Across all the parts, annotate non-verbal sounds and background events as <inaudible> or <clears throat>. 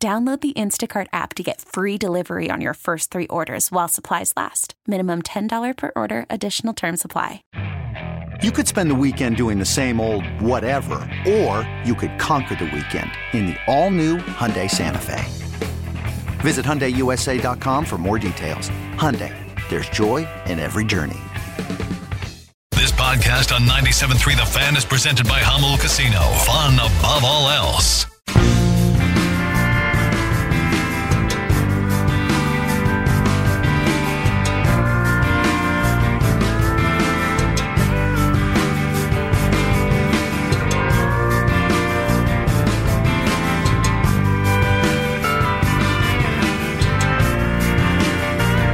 Download the Instacart app to get free delivery on your first three orders while supplies last. Minimum $10 per order, additional term supply. You could spend the weekend doing the same old whatever, or you could conquer the weekend in the all new Hyundai Santa Fe. Visit HyundaiUSA.com for more details. Hyundai, there's joy in every journey. This podcast on 97.3 The Fan is presented by Jamul Casino. Fun above all else.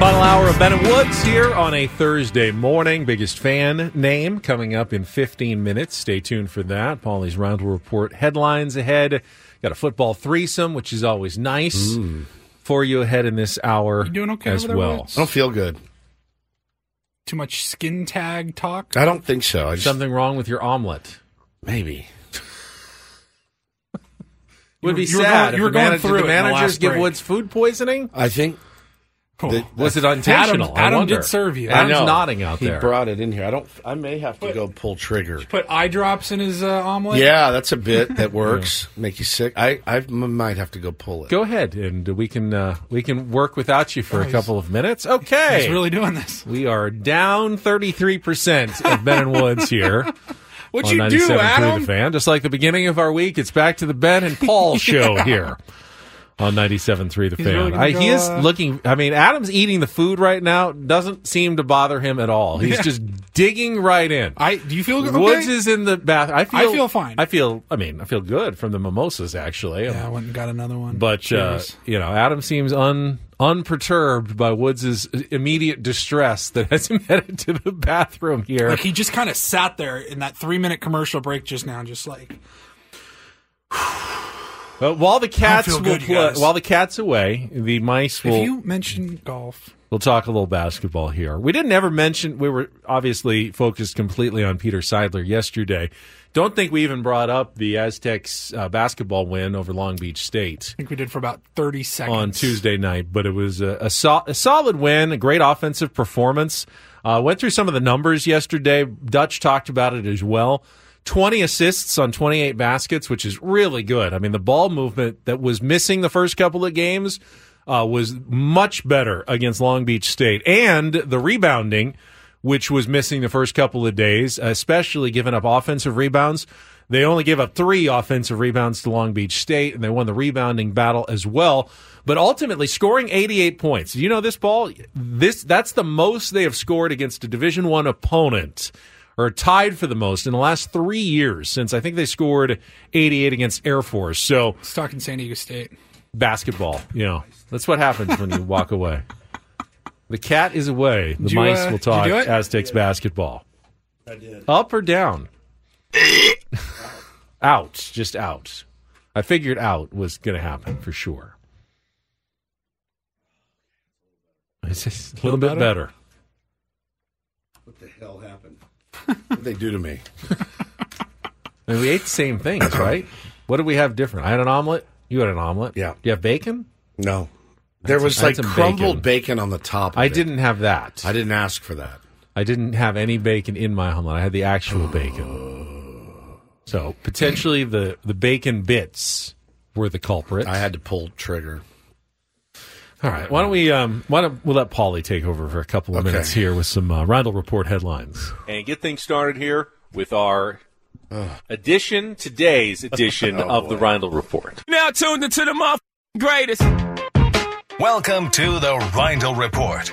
Final hour of Ben and Woods here on a Thursday morning. Biggest fan name coming up in 15 minutes. Stay tuned for that. Paulie's Reindl Report headlines ahead. Got a football threesome, which is always nice for you ahead in this hour You doing okay as well. Woods? I don't feel good. Too much skin tag talk. I don't think so. Just, Something wrong with your omelet. maybe. <laughs> Would be you were sad. going- if you were the going manag- through did it the in the managers last give break. Woods food poisoning? I think The- Was it intentional? Adam- I Adam wonder. did serve you. Adam's I know. nodding out there. he brought it in here. I don't. I may have to go pull trigger. put eye drops in his uh, omelet. Yeah, that's a bit that <laughs> works. Make you sick. I I m- might have to go pull it. Go ahead, and we can uh, we can work without you for Oh, a couple of minutes. Okay, he's really doing this. We are down 33% of Ben and Woods here. <laughs> What'd on you do, 97.3 Adam? The fan. Just like the beginning of our week, it's back to the Ben and Paul <laughs> show here on 97.3 The He's Fan. really gonna he go, is uh, looking, I mean, Adam's eating the food right now. Doesn't seem to bother him at all. He's Yeah. just digging right in. I do you feel good? Woods okay? is in the bath. I feel, I feel fine. I feel, I mean, I feel good from the mimosas, actually. Yeah, I went and got another one. But uh, Cheers. you know, Adam seems un unperturbed by Woods's immediate distress that has <laughs> him headed to the bathroom here. like he just kind of sat there in that three minute commercial break just now, just like <sighs> But while the cats will good, play, while the cat's away, the mice if will. you mention golf. We'll talk a little basketball here. We didn't ever mention. We were obviously focused completely on Peter Seidler yesterday. Don't think we even brought up the Aztecs uh, basketball win over Long Beach State. I think we did for about thirty seconds on Tuesday night, but it was a, a, sol- a solid win, a great offensive performance. Uh, went through some of the numbers yesterday. Dutch talked about it as well. 20 assists on 28 baskets, which is really good. I mean, the ball movement that was missing the first couple of games uh, was much better against Long Beach State. And the rebounding, which was missing the first couple of days, especially giving up offensive rebounds. They only gave up three offensive rebounds to Long Beach State, and they won the rebounding battle as well. But ultimately, scoring 88 points. You know this ball. This that's the most they have scored against a Division One opponent, or tied for the most in the last three years since I think they scored 88 against Air Force. So Let's San Diego State. basketball, you know, that's what happens when you walk away. The cat is away. The you, mice uh, will did you talk do it? Aztecs basketball. I did. Up or down? <laughs> out. Just out. I figured out was going to happen for sure. It's just a little bit better. What the hell happened? What they do to me? <laughs> I mean, we ate the same things, right? What did we have different? I had an omelet. You had an omelet. Yeah. Do you have bacon? No, there was I had like some crumbled bacon. on the top. Of I it. didn't have that. I didn't ask for that. I didn't have any bacon in my omelet. I had the actual bacon. So potentially the the bacon bits were the culprit. I had to pull trigger. All right. Why don't we um why don't we'll let Paulie take over for a couple of Okay. minutes here with some uh, Reindl Report headlines and get things started here with our edition today's edition <laughs> of the Reindl Report. Now tuned into the greatest. Welcome to the Reindl Report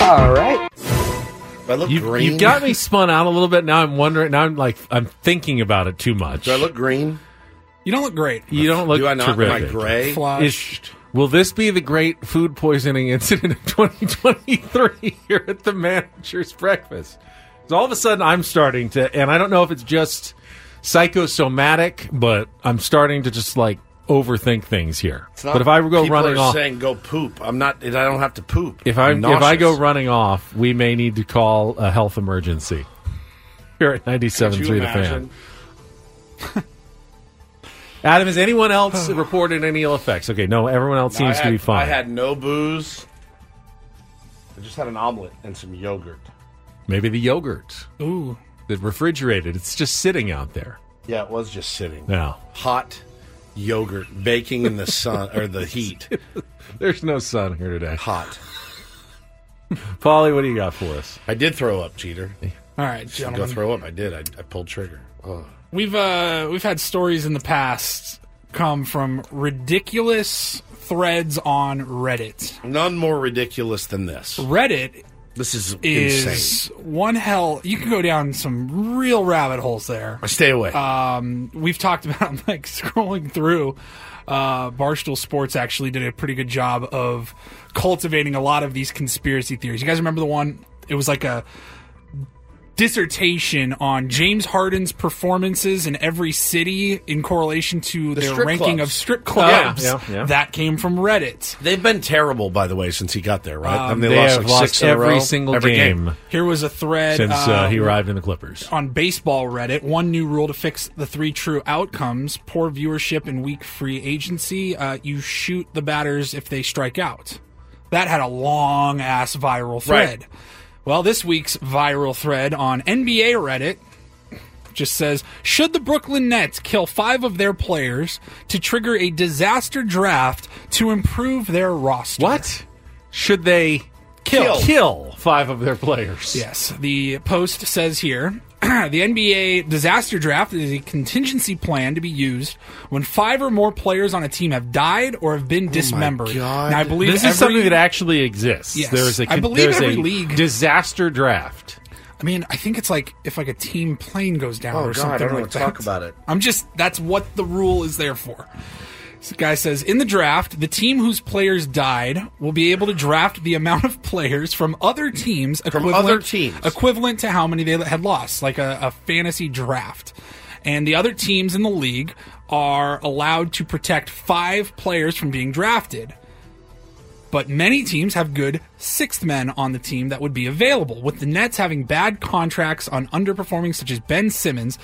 All right. Do I look You, green? you've got me <laughs> spun out a little bit. Now I'm wondering. Now I'm like I'm thinking about it too much. Do I look green? You don't look great. you don't look Do I not? Am I terrific. gray? Flushed. Will this be the great food poisoning incident of <laughs> 2023 here at the manager's breakfast? 'Cause all of a sudden I'm starting to, and I don't know if it's just psychosomatic, but I'm starting to just like overthink things here. Not- But if I go people running are off, saying go poop. I'm not. I don't have to poop. if I if I go running off, we may need to call a health emergency here at Could 97.3 The imagine? Fan. <laughs> Adam, has anyone else <sighs> reported any ill effects? Okay, no, everyone else No, I seems to be fine. I had no booze. I just had an omelet and some yogurt. Maybe the yogurt. Ooh. the refrigerated. It's just sitting out there. Yeah, it was just sitting. Now, Hot yogurt baking in the sun or the heat. <laughs> there's no sun here today. Hot. Paulie, what do you got for us? I did throw up, cheater. All right, gentlemen. Go throw up. I did. I, I pulled trigger. Oh. We've uh we've had stories in the past come from ridiculous threads on Reddit. None more ridiculous than this. Reddit This is, is insane. one hell. You can go down some real rabbit holes there. Stay away. Um, we've talked <laughs> about like scrolling through. Uh, Barstool Sports actually did a pretty good job of cultivating a lot of these conspiracy theories. You guys remember the one? It was like a dissertation on James Harden's performances in every city in correlation to their ranking clubs. of strip clubs. yeah, yeah. That came from Reddit. They've been terrible, by the way, since he got there, right? Um, I mean, They, lost have like lost six in a every row. single Every game, Here was a thread since uh, he um, arrived in the Clippers. on baseball Reddit, one new rule to fix the three true outcomes: poor viewership and weak free agency. Uh, you shoot the batters if they strike out. That had a long ass viral thread. Right. Well, this week's viral thread on NBA Reddit just says Should the Brooklyn Nets kill five of their players to trigger a disaster draft to improve their roster? What should they Kill. kill five of their players? Yes, the post says here <clears throat> the NBA disaster draft is a contingency plan to be used when five or more players on a team have died or have been oh dismembered. God. Now, I believe This every, is something that actually exists. Yes. There's a I believe every a league- disaster draft. I mean, I think it's like if like a team plane goes down Oh, or God, I something don't like wanna that. talk about it. I'm just that's what the rule is there for. This guy says in the draft, the team whose players died will be able to draft the amount of players from other teams equivalent, other teams. equivalent to how many they had lost, like a, a fantasy draft. And the other teams in the league are allowed to protect five players from being drafted but many teams have good sixth men on the team that would be available. With the Nets having bad contracts on underperforming, such as Ben Simmons,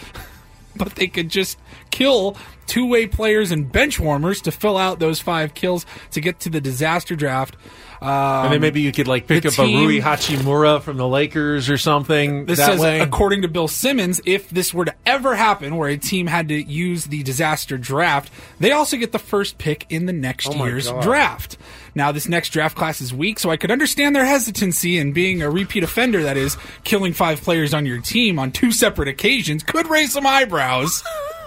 <laughs> but they could just kill two way players and bench warmers to fill out those five kills to get to the disaster draft. Um, and then maybe you could like pick up a Rui Hachimura from the Lakers or something. This that says, way. according to Bill Simmons, if this were to ever happen, where a team had to use the disaster draft, they also get the first pick in the next Oh year's God. draft. Now, this next draft class is weak, so I could understand their hesitancy in being a repeat offender. That is, killing five players on your team on two separate occasions could raise some eyebrows.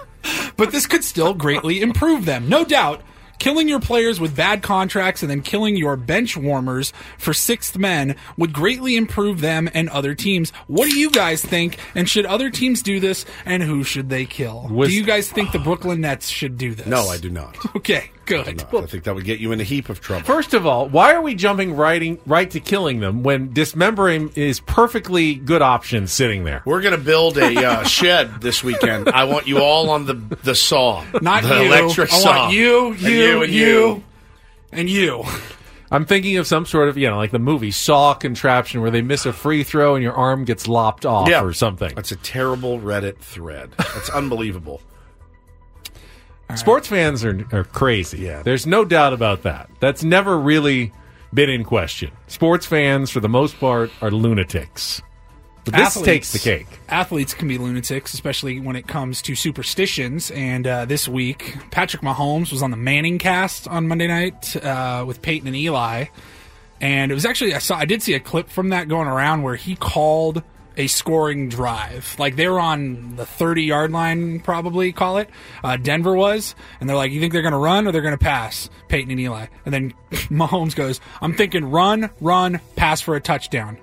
<laughs> but this could still greatly improve them, no doubt. Killing your players with bad contracts and then killing your bench warmers for sixth men would greatly improve them and other teams. What do you guys think? And should other teams do this? And who should they kill? Do you guys think the Brooklyn Nets should do this? No, I do not. <laughs> Okay, good. No, I think that would get you in a heap of trouble. First of all, why are we jumping right, right to killing them when dismembering is perfectly good option sitting there? We're going to build a uh, <laughs> shed this weekend. I want you all on the the saw, Not the you. electric I saw. want you, And you, and you, and you. I'm thinking of some sort of, you know, like the movie Saw contraption where they miss a free throw and your arm gets lopped off Yeah. or something. That's a terrible Reddit thread. That's <laughs> unbelievable. Sports fans are, are crazy. Yeah. There's no doubt about that. That's never really been in question. Sports fans, for the most part, are lunatics. But this Athletes- takes the cake. Athletes can be lunatics, especially when it comes to superstitions. And uh, this week, Patrick Mahomes was on the Manning cast on Monday night uh, with Peyton and Eli. And it was actually I saw I did see a clip from that going around where he called a scoring drive. Like they were on the 30 yard line, probably call it. Uh, Denver was, and they're like, "You think they're going to run or they're going to pass?" Peyton and Eli, and then <laughs> Mahomes goes, "I'm thinking run, run, pass for a touchdown."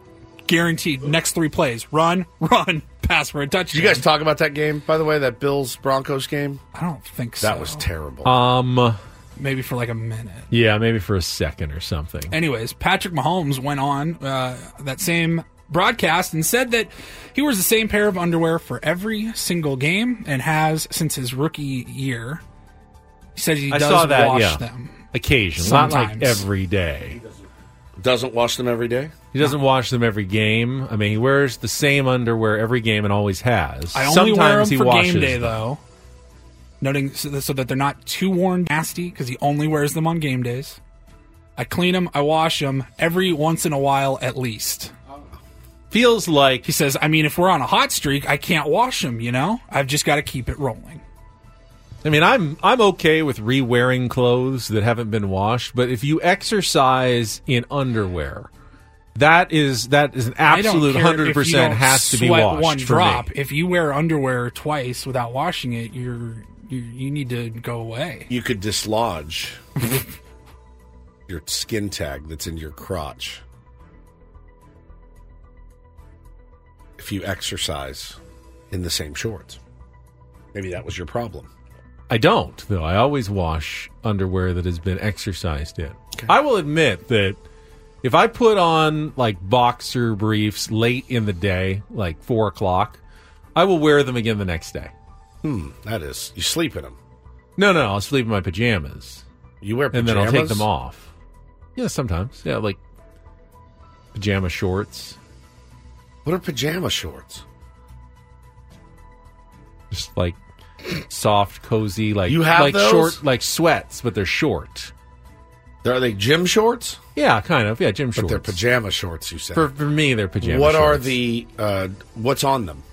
Guaranteed. Next three plays: run, <laughs> run, pass for a Did touchdown. you guys talk about that game, by the way, that Bills Broncos game? I don't think so. That was terrible. Um, Maybe for like a minute. yeah, maybe for a second or something. Anyways, Patrick Mahomes went on uh, that same broadcast and said that he wears the same pair of underwear for every single game and has since his rookie year. He said he I does saw that. wash yeah, them. occasionally, not like Sometimes. every day. Doesn't wash them every day? He doesn't wash them every game. I mean, he wears the same underwear every game and always has. I only Sometimes wear them he for washes game day them. though. Noting so that, so that they're not too worn nasty because he only wears them on game days. I clean them, I wash them every once in a while at least. Feels like He says, I mean, if we're on a hot streak, I can't wash them, you know? I've just got to keep it rolling. I mean, I'm I'm okay with re-wearing clothes that haven't been washed, but if you exercise in underwear, that is that is an absolute hundred percent has to be sweat washed one for drop. me. If you wear underwear twice without washing it, you're you, you need to go away. You could dislodge <laughs> your skin tag that's in your crotch if you exercise in the same shorts. Maybe that was your problem. I don't though. I always wash underwear that has been exercised in. I will admit that if I put on like boxer briefs late in the day, like four o'clock, I will wear them again the next day. Hmm, that is. You sleep in them. No, no, I'll sleep in my pajamas. You wear pajamas? and then I'll take them off. Yeah, sometimes. Yeah, like pajama shorts. What are pajama shorts? Just like soft, cozy, like You have like those? short, like sweats, but they're short. Are they gym shorts? Yeah, kind of. Yeah, gym shorts. But they're pajama shorts, you said. For for me, they're pajama. what are the, uh, what's on them?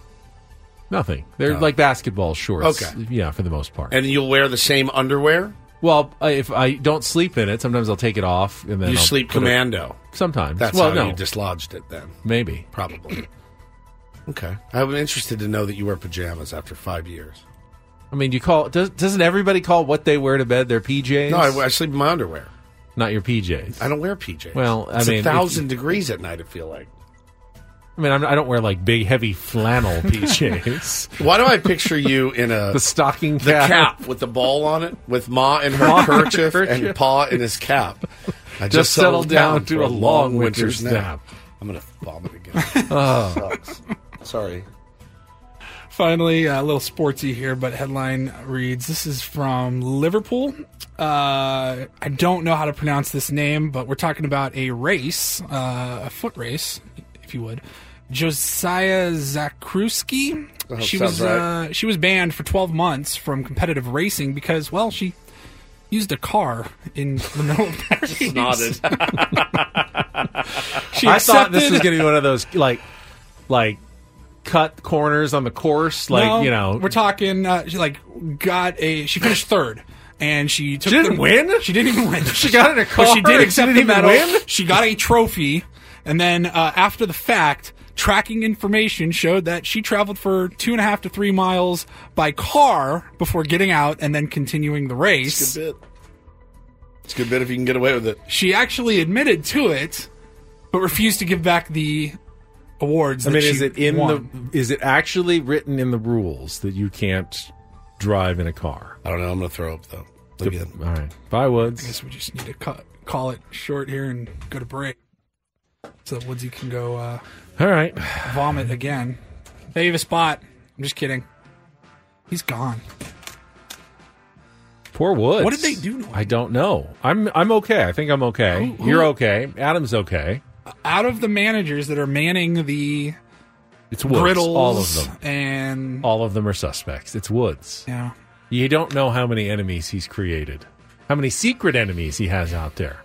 Nothing. They're Oh. like basketball shorts. Okay. Yeah, for the most part. And you'll wear the same underwear? well, if I don't sleep in it, sometimes I'll take it off and then you I'll sleep put it- commando. Sometimes. That's well, how no, you dislodged it then. maybe. Probably. <clears throat> okay. I'm interested to know that you wear pajamas after five years. I mean, you call does, doesn't everybody call what they wear to bed their PJs? No, I, I sleep in my underwear. not your PJs. I don't wear PJs. Well, I it's mean, a thousand degrees at night. I feel like. I mean, I'm, I don't wear like big, heavy flannel <laughs> PJs. Why do I picture you in a the stocking the cap. cap with the ball on it, with Ma in her Ma in her kerchief and kerchief. Pa in his cap? I Just settled down to a long winter's nap. I'm gonna vomit again. oh. <laughs> Sucks. Sorry. Finally, a little sportsy here, but headline reads This is from Liverpool. Uh, I don't know how to pronounce this name, but we're talking about a race, uh, a foot race, if you would. Joasia Zakrzewski. Oh, she was right. uh, she was banned for 12 months from competitive racing because, well, she used a car in the middle of the race. Nodded. She I thought this was going to be one of those like, like cut corners on the course, like No, you know. we're talking. Uh, she like got a. She finished third, and she took. She didn't the- win? She didn't even win. <laughs> She got in a but she did accept she the didn't even medal. win? She got a trophy, and then uh, after the fact, tracking information showed that she traveled for two and a half to three miles by car before getting out and then continuing the race. It's a good bit. It's a good bit if you can get away with it. She actually admitted to it, but refused to give back the awards. I mean, she is it in won. the? Is it actually written in the rules that you can't drive in a car? I don't know. I'm gonna throw up though. Look at All right, bye Woods. I guess we just need to cut, call it short here and go to break. So that Woodsy can go uh, All right, vomit again. Hey, you have a spot. I'm just kidding. He's gone. poor Woods. What did they do to him? I don't know. I'm I'm okay. I think I'm okay. Who- who- You're okay. Adam's okay. Out of the managers that are manning the It's Woods. griddles, All of them. and All of them are suspects. It's Woods. yeah, You don't know how many enemies he's created, how many secret enemies he has out there.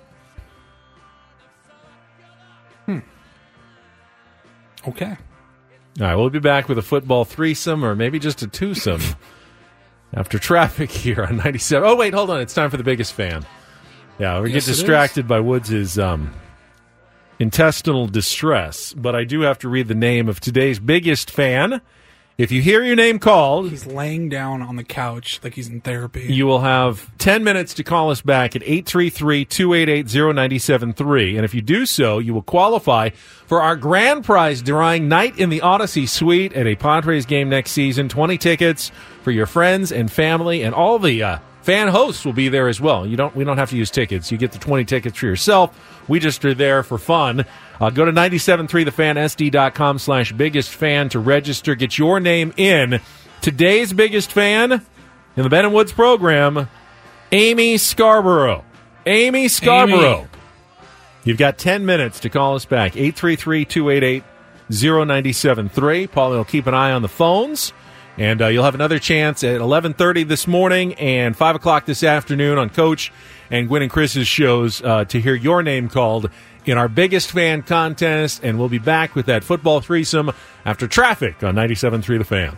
Okay. All right, we'll be back with a football threesome or maybe just a twosome <laughs> after traffic here on 97. Oh, wait, hold on. It's time for the biggest fan. Yeah, we Yes, get distracted by Woods' um, intestinal distress, but I do have to read the name of today's biggest fan. If you hear your name called, He's laying down on the couch like he's in therapy. you will have 10 minutes to call us back at 833-288-0973. And if you do so, you will qualify for our grand prize drawing night in the Odyssey Suite at a Padres game next season. 20 tickets for your friends and family and all the uh, fan hosts will be there as well. You don't we don't have to use tickets. You get the 20 tickets for yourself. We just are there for fun. Uh, go to 973thefansd.com slash biggest fan to register. Get your name in. Today's biggest fan in the Ben and Woods program, Amy Scarborough. Amy Scarborough. Amy. You've got 10 minutes to call us back. 833-288-0973. Paulie will keep an eye on the phones. And uh, you'll have another chance at 11.30 this morning and 5 o'clock this afternoon on Coach and Gwynn and Chris's shows uh, to hear your name called in our biggest fan contest. And we'll be back with that football threesome after traffic on 97.3 The Fan.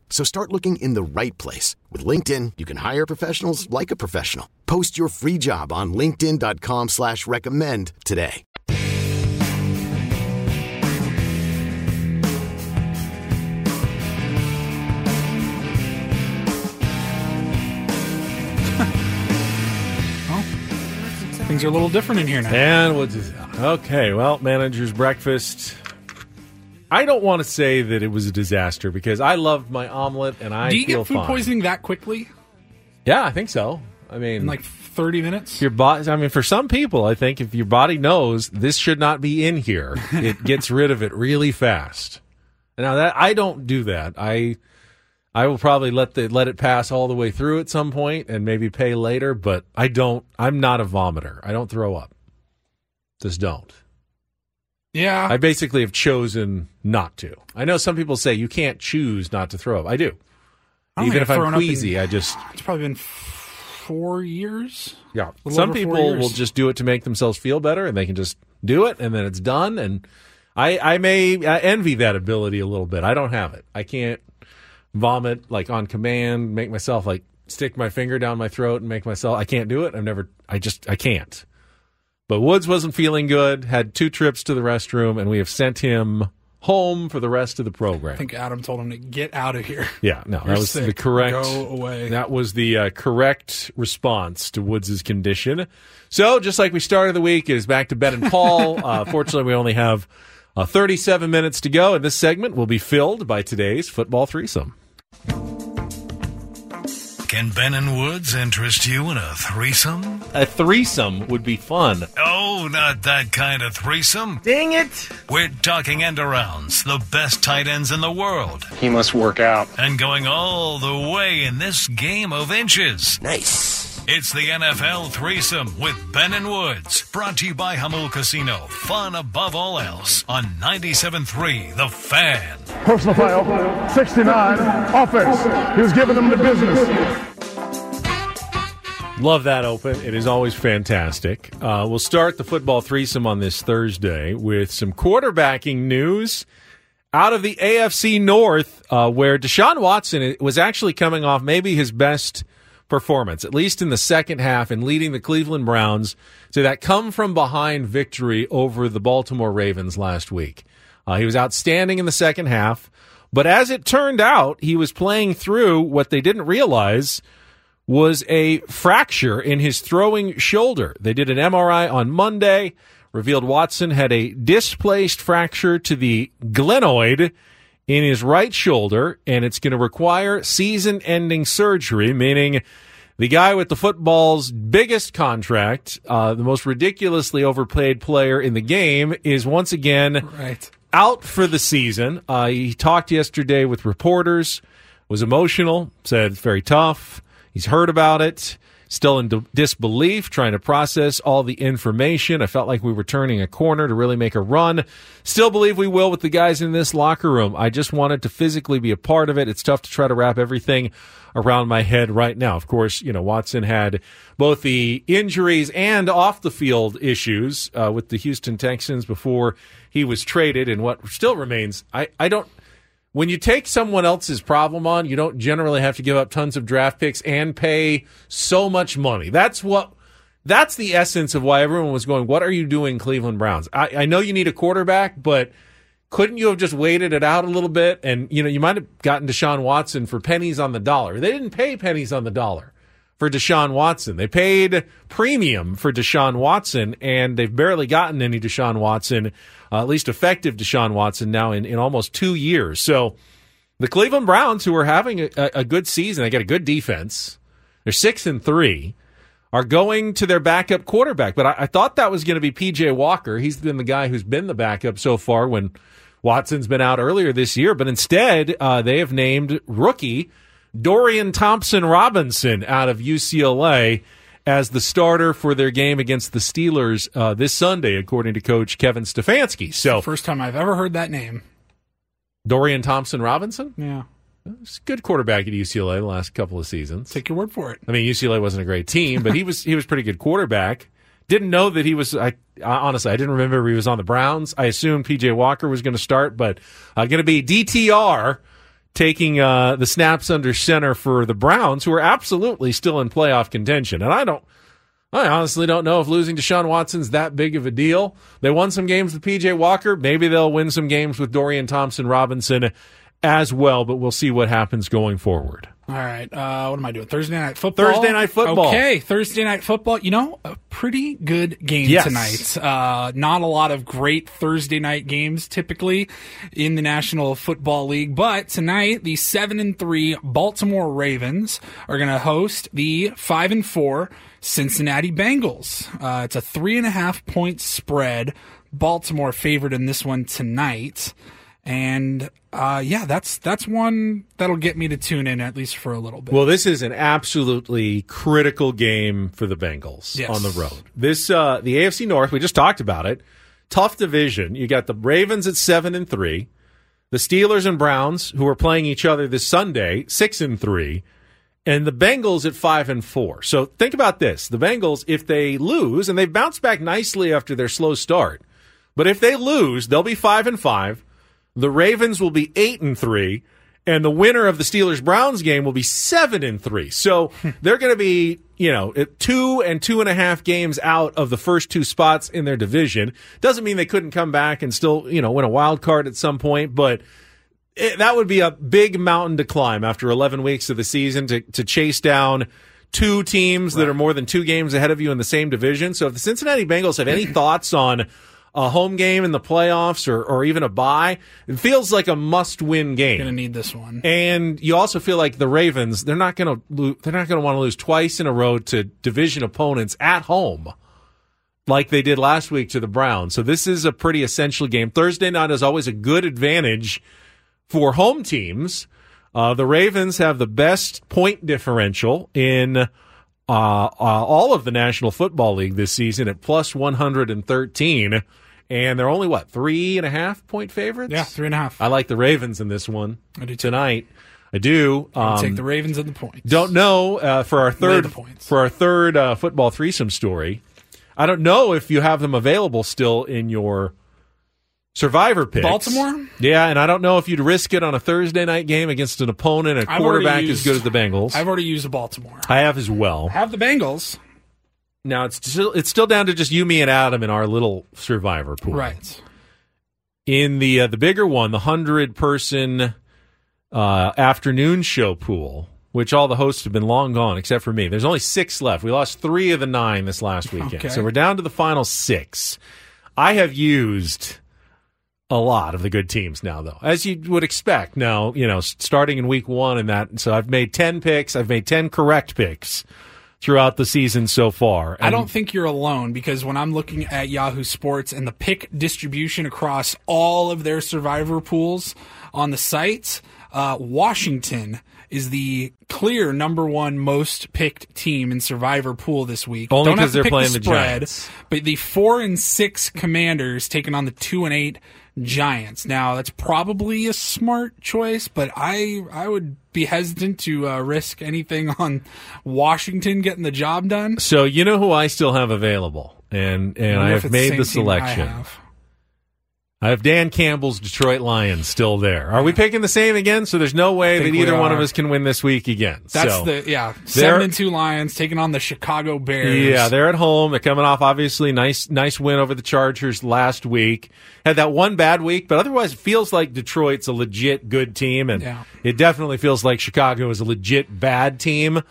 So start looking in the right place. With LinkedIn, you can hire professionals like a professional. Post your free job on linkedin.com slash recommend today. Things are a little different in here now. And what's his, okay? Well, manager's breakfast. I don't want to say that it was a disaster because I loved my omelet and I Do you get food fine. poisoning that quickly? Yeah, I think so. I mean, In like 30 minutes? your body. I mean, for some people, I think if your body knows this should not be in here, <laughs> it gets rid of it really fast. Now that I don't do that, I I will probably let the let it pass all the way through at some point and maybe pay later. But I don't. I'm not a vomiter. I don't throw up. Just don't. Yeah. I basically have chosen not to. I know some people say you can't choose not to throw up. I do. I Even if I'm up in- queasy, I just It's probably been four years. yeah. Some people will just do it to make themselves feel better, and they can just do it, and then it's done. And I, I may I envy that ability a little bit. I don't have it. I can't vomit like on command, make myself like stick my finger down my throat and make myself. I can't do it. I've never. I just I can't. But Woods wasn't feeling good. Had two trips to the restroom, and we have sent him home for the rest of the program. I think Adam told him to get out of here. Yeah, no, You're that was the correct. Go away. That was the uh, correct response to Woods' condition. So, just like we started the week, it is back to Ben and Paul. <laughs> uh, fortunately, we only have uh, 37 minutes to go, and this segment will be filled by today's football threesome. Can Ben and Woods interest you in a threesome? A threesome would be fun. Oh, not that kind of threesome. Dang it! We're talking end arounds, the best tight ends in the world. He must work out. And going all the way in this game of inches. Nice. It's the NFL threesome with Ben and Woods, brought to you by Jamul Casino. Fun above all else on 97.3 The Fan. Personal foul, 69, offense. He was giving them the business. Love that open. It is always fantastic. Uh, we'll start the football threesome on this Thursday with some quarterbacking news out of the AFC North, uh, where Deshaun Watson was actually coming off maybe his best performance, at least in the second half, and leading the Cleveland Browns to that come from behind victory over the Baltimore Ravens last week. Uh, he was outstanding in the second half, but as it turned out, he was playing through what they didn't realize was a fracture in his throwing shoulder. They did an MRI on Monday, revealed Watson had a displaced fracture to the glenoid in his right shoulder, and it's going to require season ending surgery, meaning the guy with the football's biggest contract, uh, the most ridiculously overpaid player in the game, is once again right. out for the season. Uh, he talked yesterday with reporters, was emotional, said it's very tough. He's heard about it, still in d- disbelief, trying to process all the information. I felt like we were turning a corner to really make a run. Still believe we will with the guys in this locker room. I just wanted to physically be a part of it. It's tough to try to wrap everything around my head right now. Of course, you know, Watson had both the injuries and off the field issues uh, with the Houston Texans before he was traded and what still remains. I, I don't when you take someone else's problem on, you don't generally have to give up tons of draft picks and pay so much money. That's what that's the essence of why everyone was going, What are you doing, Cleveland Browns? I, I know you need a quarterback, but couldn't you have just waited it out a little bit? And, you know, you might have gotten Deshaun Watson for pennies on the dollar. They didn't pay pennies on the dollar for Deshaun Watson. They paid premium for Deshaun Watson, and they've barely gotten any Deshaun Watson uh, at least effective Deshaun Watson now in, in almost two years. So the Cleveland Browns, who are having a, a good season, they got a good defense. They're six and three, are going to their backup quarterback. But I, I thought that was going to be PJ Walker. He's been the guy who's been the backup so far when Watson's been out earlier this year. But instead, uh, they have named rookie Dorian Thompson Robinson out of UCLA as the starter for their game against the Steelers uh, this Sunday, according to Coach Kevin Stefanski. So, first time I've ever heard that name. Dorian Thompson Robinson. Yeah, He's a good quarterback at UCLA the last couple of seasons. Take your word for it. I mean, UCLA wasn't a great team, but he was he was pretty good quarterback. Didn't know that he was. I, I honestly, I didn't remember he was on the Browns. I assumed PJ Walker was going to start, but uh, going to be DTR taking uh, the snaps under center for the Browns, who are absolutely still in playoff contention. And I don't, I honestly don't know if losing Deshaun Watson's that big of a deal. They won some games with PJ Walker. Maybe they'll win some games with Dorian Thompson Robinson as well, but we'll see what happens going forward. All right. Uh, what am I doing? Thursday night football. Thursday night football. Okay, Thursday night football. You know, a pretty good game yes. tonight. Uh, not a lot of great Thursday night games typically in the National Football League, but tonight the seven and three Baltimore Ravens are going to host the five and four Cincinnati Bengals. Uh, it's a three and a half point spread. Baltimore favored in this one tonight. And uh, yeah, that's that's one that'll get me to tune in at least for a little bit. Well, this is an absolutely critical game for the Bengals yes. on the road. This uh, the AFC North. We just talked about it. Tough division. You got the Ravens at seven and three, the Steelers and Browns who are playing each other this Sunday six and three, and the Bengals at five and four. So think about this: the Bengals, if they lose, and they bounce back nicely after their slow start, but if they lose, they'll be five and five. The Ravens will be eight and three, and the winner of the Steelers Browns game will be seven and three. So <laughs> they're going to be, you know, two and two and a half games out of the first two spots in their division. Doesn't mean they couldn't come back and still, you know, win a wild card at some point, but it, that would be a big mountain to climb after 11 weeks of the season to, to chase down two teams right. that are more than two games ahead of you in the same division. So if the Cincinnati Bengals have any <clears throat> thoughts on a home game in the playoffs or, or even a bye, it feels like a must-win game. Gonna need this one. And you also feel like the Ravens, they're not going to lo- they're not going to want to lose twice in a row to division opponents at home like they did last week to the Browns. So this is a pretty essential game. Thursday night is always a good advantage for home teams. Uh, the Ravens have the best point differential in uh, uh, all of the National Football League this season at plus 113. And they're only, what, three and a half point favorites? Yeah, three and a half. I like the Ravens in this one I do tonight. I do. Um, take the Ravens and the points. don't know uh, for our third for our third uh, football threesome story. I don't know if you have them available still in your survivor picks. Baltimore? Yeah, and I don't know if you'd risk it on a Thursday night game against an opponent, a I've quarterback as good as the Bengals. I've already used the Baltimore. I have as well. I have the Bengals. Now it's still it's still down to just you, me, and Adam in our little survivor pool. Right. In the uh, the bigger one, the hundred person uh, afternoon show pool, which all the hosts have been long gone except for me. There's only six left. We lost three of the nine this last weekend, Okay. so we're down to the final six. I have used a lot of the good teams now, though, as you would expect. Now, you know, starting in week one and that, so I've made ten picks. I've made ten correct picks throughout the season so far. I don't think you're alone because when I'm looking at Yahoo Sports and the pick distribution across all of their survivor pools on the site, uh, Washington is the clear number one most picked team in survivor pool this week. Only Don't have 'cause to they're playing the spread, Giants. But the four and six commanders taking on the two and eight Giants. Now that's probably a smart choice, but I I would be hesitant to uh, risk anything <laughs> on Washington getting the job done. So you know who I still have available, and and I've the made the I selection. I have Dan Campbell's Detroit Lions still there. Are we picking the same again? So there's no way that either one of us can win this week again. That's so, the yeah seven and two Lions taking on the Chicago Bears. Yeah, they're at home. They're coming off obviously nice nice win over the Chargers last week. Had that one bad week, but otherwise it feels like Detroit's a legit good team, and Yeah. it definitely feels like Chicago is a legit bad team.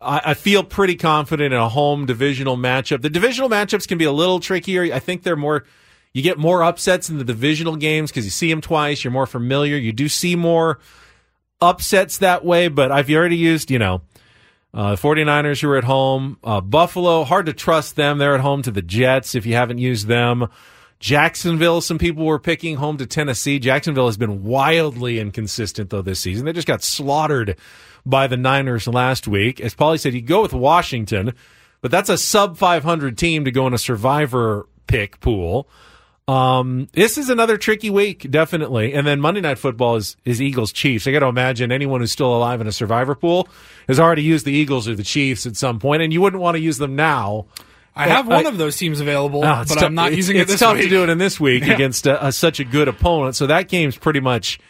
I feel pretty confident in a home divisional matchup. The divisional matchups can be a little trickier. I think they're more. You get more upsets in the divisional games because you see them twice. You're more familiar. You do see more upsets that way, but I've already used, you know, uh, 49ers who are at home. Uh, Buffalo, hard to trust them. They're at home to the Jets if you haven't used them. Jacksonville, some people were picking home to Tennessee. Jacksonville has been wildly inconsistent, though, this season. They just got slaughtered by the Niners last week. As Paulie said, you go with Washington, but that's a sub 500 team to go in a survivor pick pool. Um, this is another tricky week, definitely. And then Monday Night Football is, is Eagles Chiefs. I got to imagine anyone who's still alive in a survivor pool has already used the Eagles or the Chiefs at some point, and you wouldn't want to use them now. I But have one of those teams available, it's but tough- I'm not it's- using it It's tough week. to do it in this week <laughs> Yeah. against a, a, such a good opponent. So that game's pretty much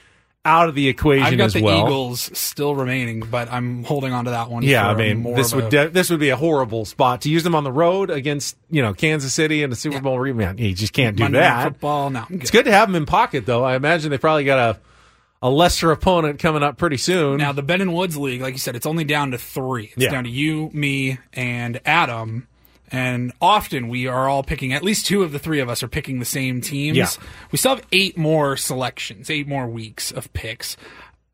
out of the equation I've got as the well. Eagles still remaining, but I'm holding on to that one. Yeah, I mean, more this would a- de- this would be a horrible spot to use them on the road against you know Kansas City in the Super Bowl rematch. You just can't do Monday that. Football. No, I'm It's good to have them in pocket, though. I imagine they probably got a a lesser opponent coming up pretty soon. Now the Ben and Woods League, like you said, it's only down to three. It's Yeah. down to you, me, and Adam. And often we are all picking at least two of the three of us are picking the same teams. Yeah. We still have eight more selections, eight more weeks of picks.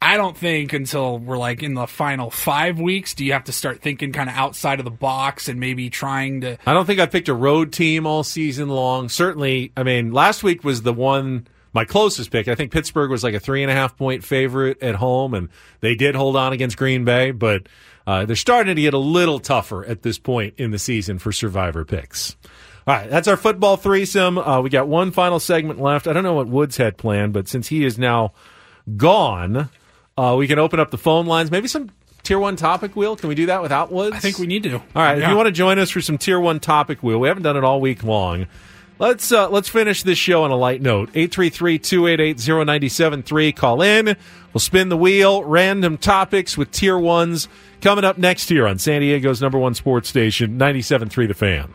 I don't think until we're like in the final five weeks do you have to start thinking kind of outside of the box and maybe trying to I don't think I picked a road team all season long. Certainly, I mean, last week was the one my closest pick. I think Pittsburgh was like a three and a half point favorite at home, and they did hold on against Green Bay, but uh, they're starting to get a little tougher at this point in the season for survivor picks. All right, that's our football threesome. Uh, we got one final segment left. I don't know what Woods had planned, but since he is now gone, uh, we can open up the phone lines. Maybe some tier one topic wheel. Can we do that without Woods? I think we need to. All right, if you want to join us for some tier one topic wheel, we haven't done it all week long. Let's uh, let's finish this show on a light note. 833-288-0973. Call in. We'll spin the wheel. Random topics with tier ones coming up next year on San Diego's number one sports station, 97.3 The Fan.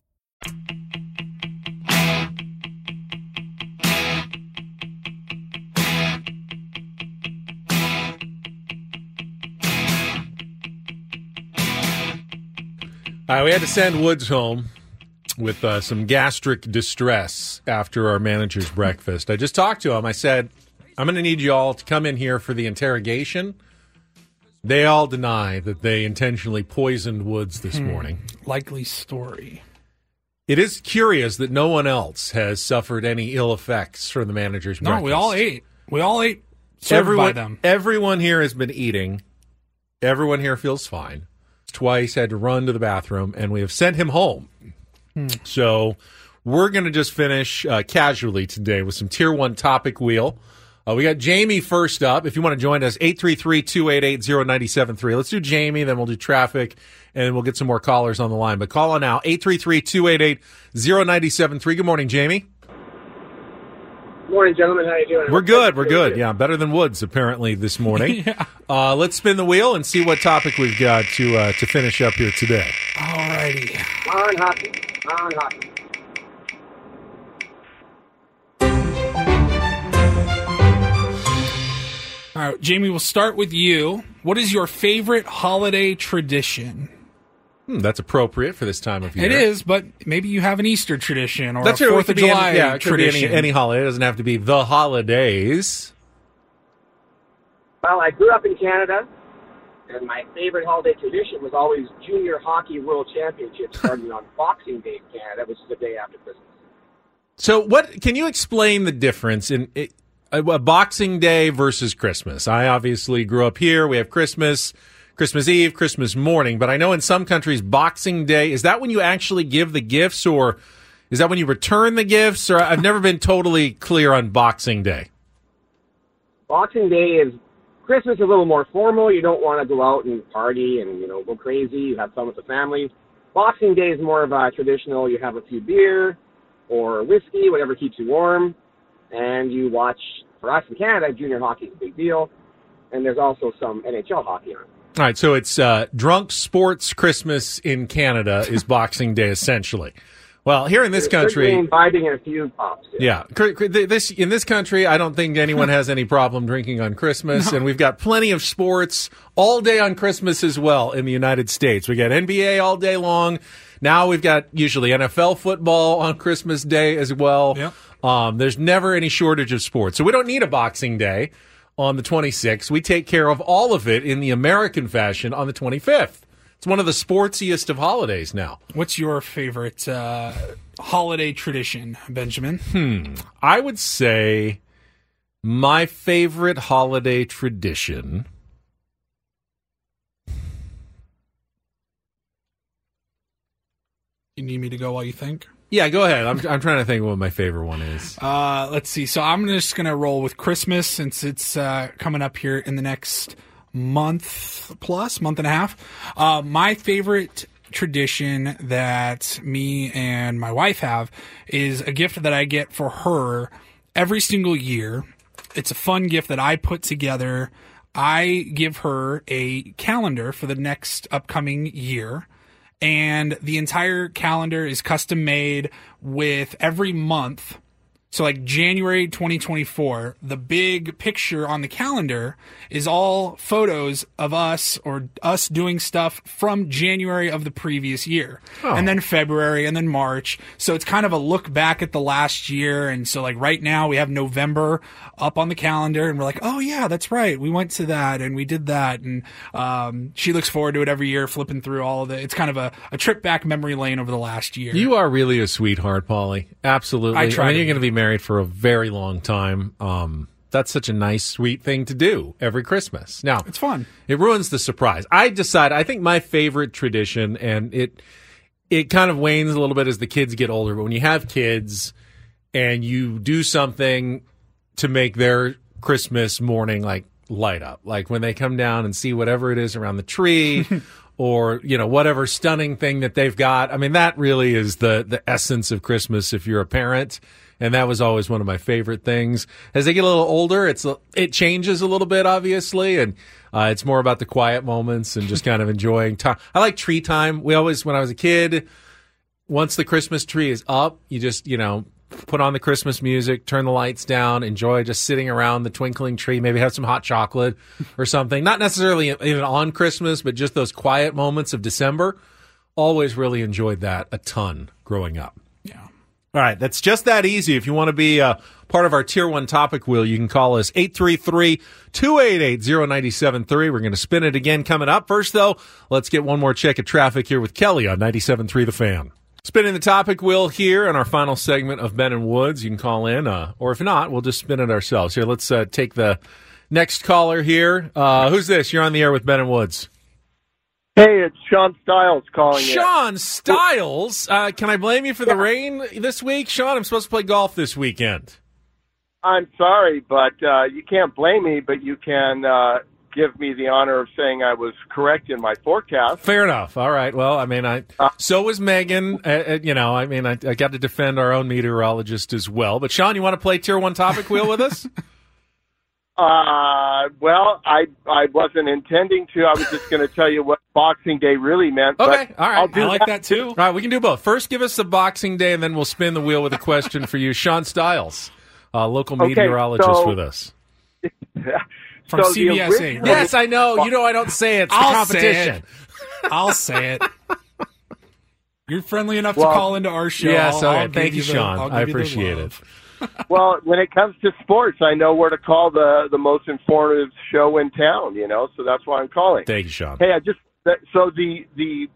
Right, we had to send Woods home with uh, some gastric distress after our manager's breakfast. I just talked to him. I said, I'm going to need you all to come in here for the interrogation. They all deny that they intentionally poisoned Woods this Hmm. morning. Likely story. It is curious that no one else has suffered any ill effects from the manager's No, breakfast. we all ate. We all ate served everyone, by them. Everyone here has been eating. Everyone here feels fine. Twice had to run to the bathroom, and we have sent him home. Hmm. So we're going to just finish uh, casually today with some tier one topic wheel. Uh, we got Jamie first up. If you want to join us, 833-288-0973. Let's do Jamie, then we'll do traffic, and we'll get some more callers on the line. But call on now, 833-288-0973. Good morning, Jamie. Morning, gentlemen. How are you doing? We're good. We're good. Yeah, better than Woods apparently this morning. <laughs> uh, let's spin the wheel and see what topic we've got to uh, to finish up here today. Alrighty. On hockey. On hockey. All right, Jamie, we'll start with you. What is your favorite holiday tradition? Hmm, that's appropriate for this time of year. It is, but maybe you have an Easter tradition or That's a Fourth of July any, yeah, it could be tradition. any, any holiday. It doesn't have to be the holidays. Well, I grew up in Canada, and my favorite holiday tradition was always Junior Hockey World Championships starting on Boxing Day in Canada, which is the day after Christmas. So, what can you explain the difference in it, a, a Boxing Day versus Christmas? I obviously grew up here. We have Christmas, Christmas Eve, Christmas morning, but I know in some countries Boxing Day is that when you actually give the gifts, or is that when you return the gifts? Or I've never been totally clear on Boxing Day. Boxing Day is Christmas is a little more formal. You don't want to go out and party and you know go crazy. You have fun with the family. Boxing Day is more of a traditional. You have a few beer or whiskey, whatever keeps you warm, and you watch. For us in Canada, junior hockey is a big deal, and there's also some NHL hockey on. All right, so it's uh, drunk sports Christmas in Canada is <laughs> Boxing Day essentially. Well, here in this country, imbibing a few pops. Yeah, cr- this in this country, I don't think anyone <laughs> has any problem drinking on Christmas, and we've got plenty of sports all day on Christmas as well in the United States. We got NBA all day long. Now we've got usually NFL football on Christmas Day as well. Um, there's never any shortage of sports, so we don't need a Boxing Day on the 26th. We take care of all of it in the American fashion on the 25th. It's one of the sportsiest of holidays now. What's your favorite uh, holiday tradition, Benjamin? Hmm. I would say my favorite holiday tradition. You need me to go while you think? Yeah, go ahead. I'm, I'm trying to think what my favorite one is. Uh, let's see. So I'm just going to roll with Christmas since it's uh, coming up here in the next month plus, month and a half. Uh, my favorite tradition that me and my wife have is a gift that I get for her every single year. It's a fun gift that I put together. I give her a calendar for the next upcoming year and the entire calendar is custom made with every month. So like January 2024, the big picture on the calendar is all photos of us or us doing stuff from January of the previous year. Oh. And then February and then March. So it's kind of a look back at the last year. And so like right now we have November up on the calendar and we're like, oh yeah, that's right. We went to that and we did that. And, um, she looks forward to it every year, flipping through all of it. It's kind of a, a trip back memory lane over the last year. You are really a sweetheart, Paulie. Absolutely. I try mean, to you're going to be married for a very long time. Um, that's such a nice, sweet thing to do every Christmas. Now, it's fun. It ruins the surprise. I decide. I think my favorite tradition, and it it kind of wanes a little bit as the kids get older. But when you have kids and you do something to make their Christmas morning like light up, like when they come down and see whatever it is around the tree. <laughs> Or you know whatever stunning thing that they've got. I mean that really is the the essence of Christmas if you're a parent, and that was always one of my favorite things. As they get a little older, it's it changes a little bit, obviously, and uh, it's more about the quiet moments and just kind of enjoying time. I like tree time. We always, when I was a kid, once the Christmas tree is up, you just you know put on the Christmas music, turn the lights down, enjoy just sitting around the twinkling tree, maybe have some hot chocolate or something. Not necessarily even on Christmas, but just those quiet moments of December. Always really enjoyed that a ton growing up. All right, that's just that easy. If you want to be uh, part of our Tier 1 topic wheel, you can call us 833-288-0973. We're going to spin it again coming up. First, though, let's get one more check of traffic here with Kelly on 97.3 The Fan. Spinning the topic wheel here in our final segment of Ben and Woods. You can call in, uh, or if not, we'll just spin it ourselves. Here, let's uh, take the next caller here. Uh, who's this? You're on the air with Ben and Woods. Hey, it's Sean Stiles calling you. Sean Stiles, uh, can I blame you for the rain this week? Sean, I'm supposed to play golf this weekend. I'm sorry, but uh, you can't blame me, but you can uh, give me the honor of saying I was correct in my forecast. Fair enough. All right. Well, I mean, I so was Megan. Uh, uh, you know, I mean, I, I got to defend our own meteorologist as well. But Sean, you want to play Tier One Topic Wheel with us? <laughs> Uh, well, I I wasn't intending to. I was just going to tell you what Boxing Day really meant. Okay. but All right. I'll do that. too. All right. We can do both. First, give us the Boxing Day, and then we'll spin the wheel with a question for you, <laughs> Sean Stiles, uh, local Okay, meteorologist so- with us. <laughs> From So the CBS 8. Yes, I know. You know, I don't say it. It's the I'll say competition. it. <laughs> I'll say it. You're friendly enough Well- to call into our show. Yes. I'll- Okay. I'll give Thank you, the- Sean. I'll I give you the appreciate it. Well, when it comes to sports, I know where to call the the most informative show in town. You know, so that's why I'm calling. Thank you, Sean. Hey, I just so the the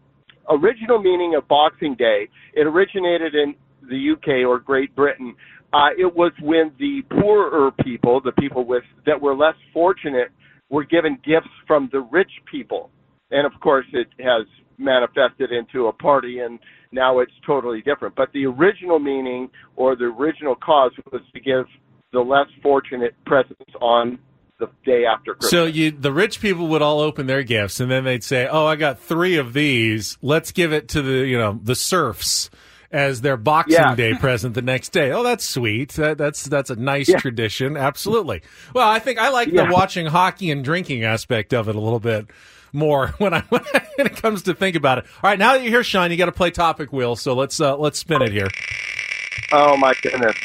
original meaning of Boxing Day it originated in the UK or Great Britain. Uh, it was when the poorer people, the people with that were less fortunate, were given gifts from the rich people, and of course, it has manifested into a party and now it's totally different. But the original meaning or the original cause was to give the less fortunate presents on the day after Christmas. So you, the rich people would all open their gifts, and then they'd say, "Oh, I got three of these. Let's give it to the you know the serfs as their Boxing Yeah. Day <laughs> present the next day." Oh, that's sweet. That, that's that's a nice Yeah. tradition. Absolutely. Well, I think I like Yeah. the watching hockey and drinking aspect of it a little bit more <laughs> when I <laughs> when it comes to think about it. All right, now that you're here, Sean, you got to play topic wheel. So let's uh, let's spin it here. oh my goodness.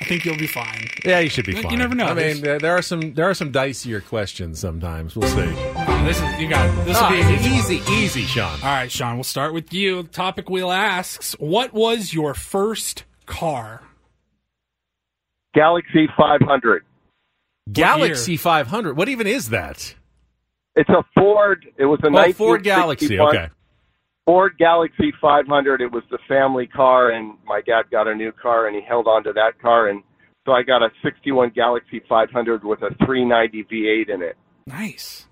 I think you'll be fine. Yeah, you should be You fine. You never know. I mean, there are some there are some dicier questions sometimes. We'll see. Oh, this is you got this will Ah, be easy. easy, easy, Sean. All right, Sean. We'll start with you. The topic wheel asks, "What was your first car?" Galaxie 500. Galaxie 500. What even is that? It's a Ford. It was a Oh, Ford Galaxie. Okay. Ford Galaxie 500. It was the family car, and my dad got a new car, and he held on to that car, and so I got a 61 Galaxie 500 with a 390 V8 in it. Nice.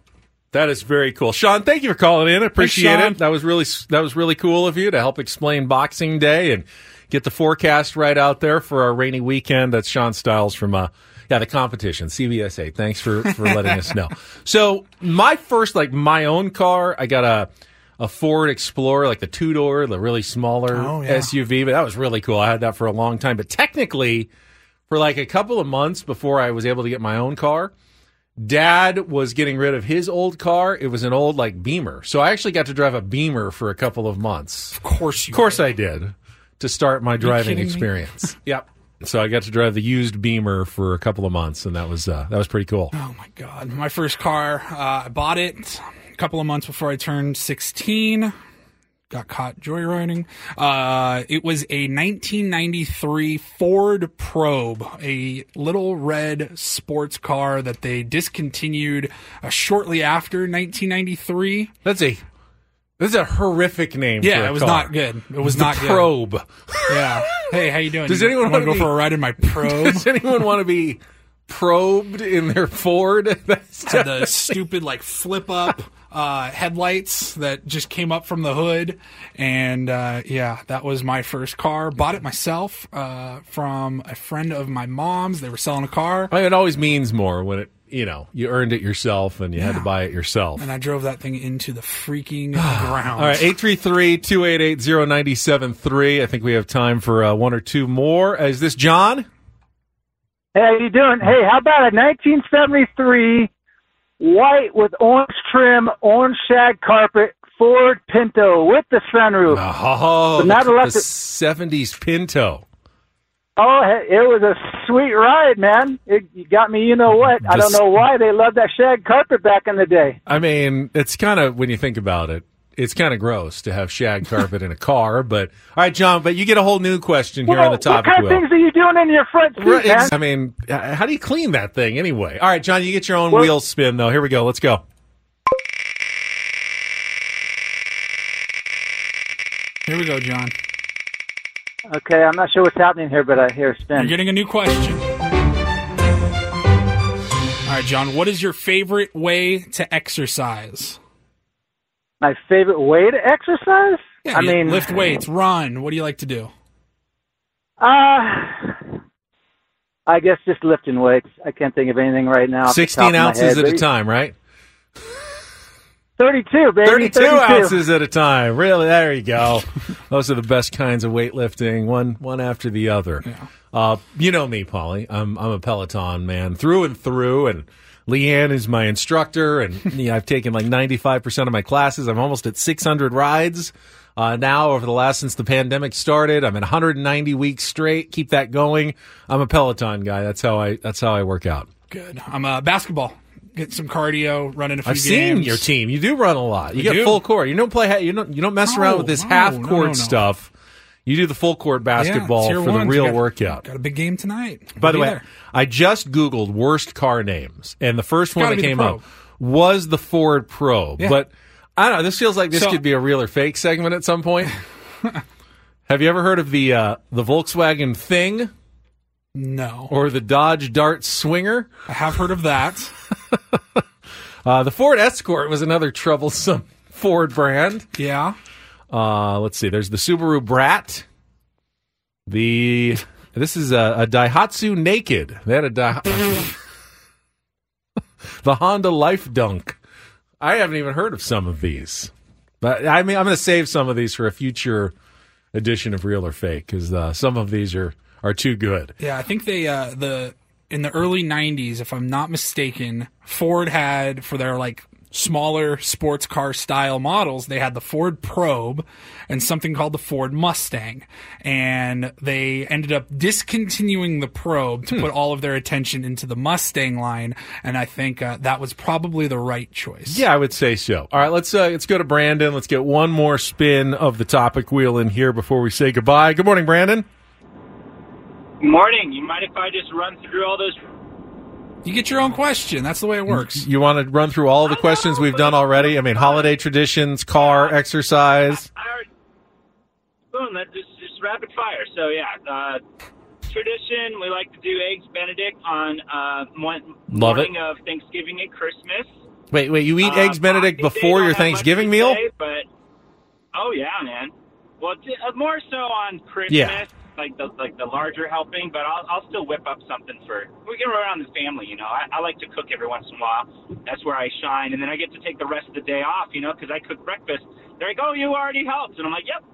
That is very cool, Sean. Thank you for calling in. I appreciate Sean. it. That was really that was really cool of you to help explain Boxing Day and get the forecast right out there for our rainy weekend. That's Sean Stiles from uh yeah the competition CBS 8. Thanks for for letting us know. <laughs> So my first like my own car, I got a a Ford Explorer, like the two door, the really smaller Oh, yeah. SUV. But that was really cool. I had that for a long time. But technically, for like a couple of months before I was able to get my own car, Dad was getting rid of his old car. It was an old like Beamer, so I actually got to drive a Beamer for a couple of months. Of course, you. Of course, I did to start my driving experience. <laughs> yep. So I got to drive the used Beamer for a couple of months, and that was uh, that was pretty cool. Oh my god, my first car. Uh, I bought it a couple of months before I turned sixteen. Got caught joyriding. Uh, it was a 1993 Ford Probe, a little red sports car that they discontinued uh, shortly after 1993. That's a this is a horrific name. Yeah, it was car. not good. It was The not good. probe. <laughs> Yeah. Hey, how you doing? Does You anyone want to go be- for a ride in my <laughs> probe? Does anyone want to be probed in their Ford? <laughs> That's had the stupid like flip up uh, headlights that just came up from the hood, and uh, yeah, that was my first car. Bought it myself uh, from a friend of my mom's. They were selling a car, I mean, it always means more when it you know you earned it yourself and you had to buy it yourself. and I drove that thing into the freaking <sighs> ground. All right, 833-288-0973. I think we have time for uh, one or two more. Is this John? Hey, how you doing? Hey, how about a 1973 white with orange trim, orange shag carpet Ford Pinto with the sunroof? Oh, But not the, electric. 70s Pinto. Oh, it was a sweet ride, man. It got me. You know what? I don't know why they loved that shag carpet back in the day. I mean, it's kind of, when you think about it, it's kind of gross to have shag carpet in a car. But, all right, John, but you get a whole new question here on the Well, topic what kind of things are you doing in your front seat, Right, man? I mean, how do you clean that thing anyway? All right, John, you get your own Well- wheel spin, though. Here we go. Let's go. Here we go, John. Okay, I'm not sure what's happening here, but I hear a spin. You're getting a new question. All right, John. What is your favorite way to exercise? My favorite way to exercise? Yeah, I mean, lift weights, run. What do you like to do? Uh, I guess just lifting weights. I can't think of anything right now. off the top 16 ounces head, at a time, right? 32, baby. 32, 32. ounces at a time. Really? There you go. <laughs> Those are the best kinds of weightlifting, one one after the other. Uh, you know me, Paulie. I'm I'm a Peloton man through and through, and Leanne is my instructor, and <laughs> you know, I've taken like 95 percent of my classes. I'm almost at 600 rides. Uh, now, over the last since the pandemic started, I'm at 190 weeks straight. Keep that going. I'm a Peloton guy. That's how I. That's how I work out. Good. I'm a basketball. Get some cardio, running a few I've games. seen your team. You do run a lot. You We get do. full court. You don't play. You don't. You don't mess No, around with this no, half court no, no. stuff. You do the full court basketball Yeah, for the real Got- workout. Got a big game tonight. By the We'll way, there. I just googled worst car names, and the first one that came up was the Ford Probe. Yeah. But I don't know. This feels like this So- could be a real or fake segment at some point. <laughs> Have you ever heard of the uh, the Volkswagen Thing no, or the Dodge Dart Swinger? I have heard of that. <laughs> Uh, the Ford Escort was another troublesome <laughs> Ford brand. Yeah. Uh, let's see. There's the Subaru Brat. The this is a, a Daihatsu Naked. They had a Dai- <laughs> the Honda Life Dunk. I haven't even heard of some of these, but I mean I'm going to save some of these for a future edition of Real or Fake because uh, some of these are are too good. Yeah, I think they uh the in the early 90s if I'm not mistaken, Ford had for their like smaller sports car style models, they had the Ford Probe and something called the Ford Mustang. And they ended up discontinuing the Probe to put all of their attention into the Mustang line and I think uh, that was probably the right choice. Yeah, I would say so. All right, let's uh, let's go to Brandon. Let's get one more spin of the topic wheel in here before we say goodbye. Good morning, Brandon. Morning. You mind if I just run through all those? You get your own question. That's the way it works. You want to run through all the questions we've done already? I mean, holiday traditions, car, exercise. Boom. That's just, just rapid fire. So yeah, uh, tradition. We like to do eggs Benedict on uh, mon- Love it. morning of Thanksgiving and Christmas. Wait, wait. You eat Uh, eggs Benedict Boxing before your Thanksgiving meal? say, but oh yeah, man. Well, t- uh, more so on Christmas. Yeah. Like the like the larger helping, but I'll I'll still whip up something for we get around the family. You know, I, I like to cook every once in a while. That's where I shine, and then I get to take the rest of the day off. You know, because I cook breakfast. They're like, "Oh, you already helped," and I'm like, "Yep."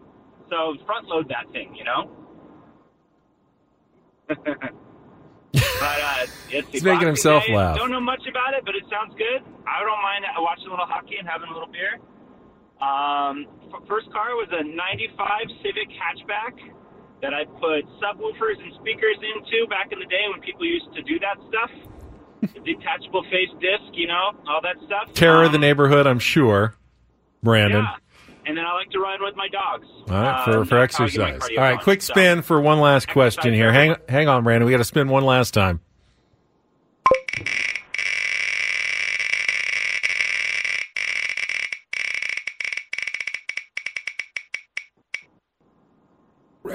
So front load that thing. You know. <laughs> but uh, yeah, He's making himself Day, laugh. Don't know much about it, but it sounds good. I don't mind watching a little hockey and having a little beer. Um, f- first car was a '95 Civic hatchback that I put subwoofers and speakers into back in the day when people used to do that stuff. <laughs> detachable face disc, you know, all that stuff. Terror of the Um, neighborhood, I'm sure. Brandon. Yeah. And then I like to ride with my dogs. All right, Uh, for, for that's how I get my exercise. All right, quick spin for one last question here. Hang hang on, Brandon. We got to spin one last time.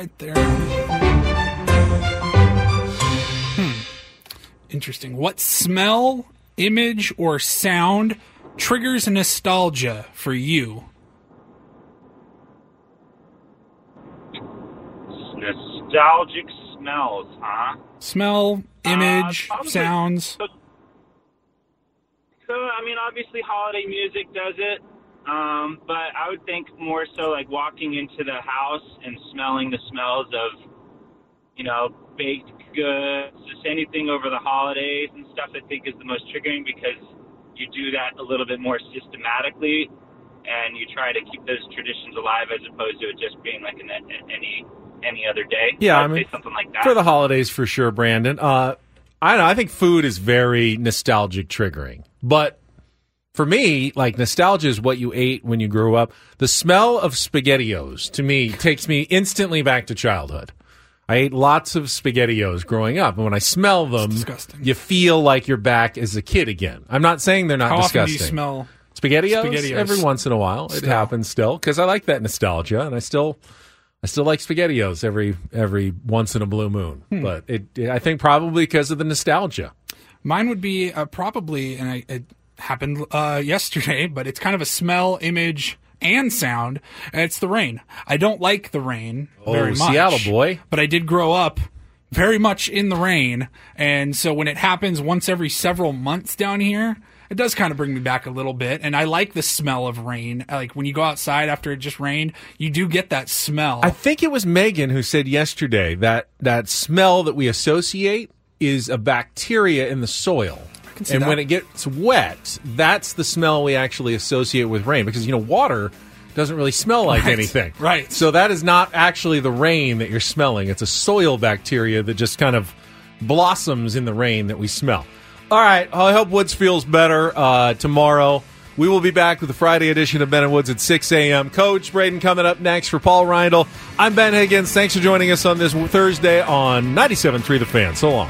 Right there. Hmm. Interesting. What smell, image, or sound triggers nostalgia for you? Nostalgic smells, huh? Smell, image, Uh, sounds. So, I mean, obviously, holiday music does it. Um, but I would think more so like walking into the house and smelling the smells of, you know, baked goods, just anything over the holidays and stuff. I think is the most triggering because you do that a little bit more systematically, and you try to keep those traditions alive as opposed to it just being like an, any any other day. Yeah, I'd I mean, something like that For the holidays, for sure, Brandon. Uh, I don't know. I think food is very nostalgic triggering. But for me, like nostalgia is what you ate when you grew up. The smell of SpaghettiOs to me takes me instantly back to childhood. I ate lots of SpaghettiOs growing up, and when I smell them, you feel like you're back as a kid again. I'm not saying they're not How often do disgusting. you smell SpaghettiOs? SpaghettiOs? every once in a while. It happens still because I like that nostalgia, and I still, I still like SpaghettiOs every every once in a blue moon. Hmm. But it, I think probably because of the nostalgia. Mine would be uh, probably, and I, it happened uh, yesterday, <laughs> but it's kind of a smell, image, and sound. And it's the rain. I don't like the rain Oh, very much. Seattle boy. But I did grow up very much in the rain, and so when it happens once every several months down here. It does kind of bring me back a little bit, and I like the smell of rain. Like when you go outside after it just rained, you do get that smell. I think it was Megan who said yesterday that that smell that we associate is a bacteria in the soil. And that. when it gets wet, that's the smell we actually associate with rain because you know water doesn't really smell like Right. anything. Right. So that is not actually the rain that you're smelling. It's a soil bacteria that just kind of blossoms in the rain that we smell. All right. I hope Woods feels better uh, tomorrow. We will be back with the Friday edition of Ben and Woods at 6 a.m. Coach Braden coming up next for Paul Reindl. I'm Ben Higgins. Thanks for joining us on this Thursday on 97.3 The Fan. So long.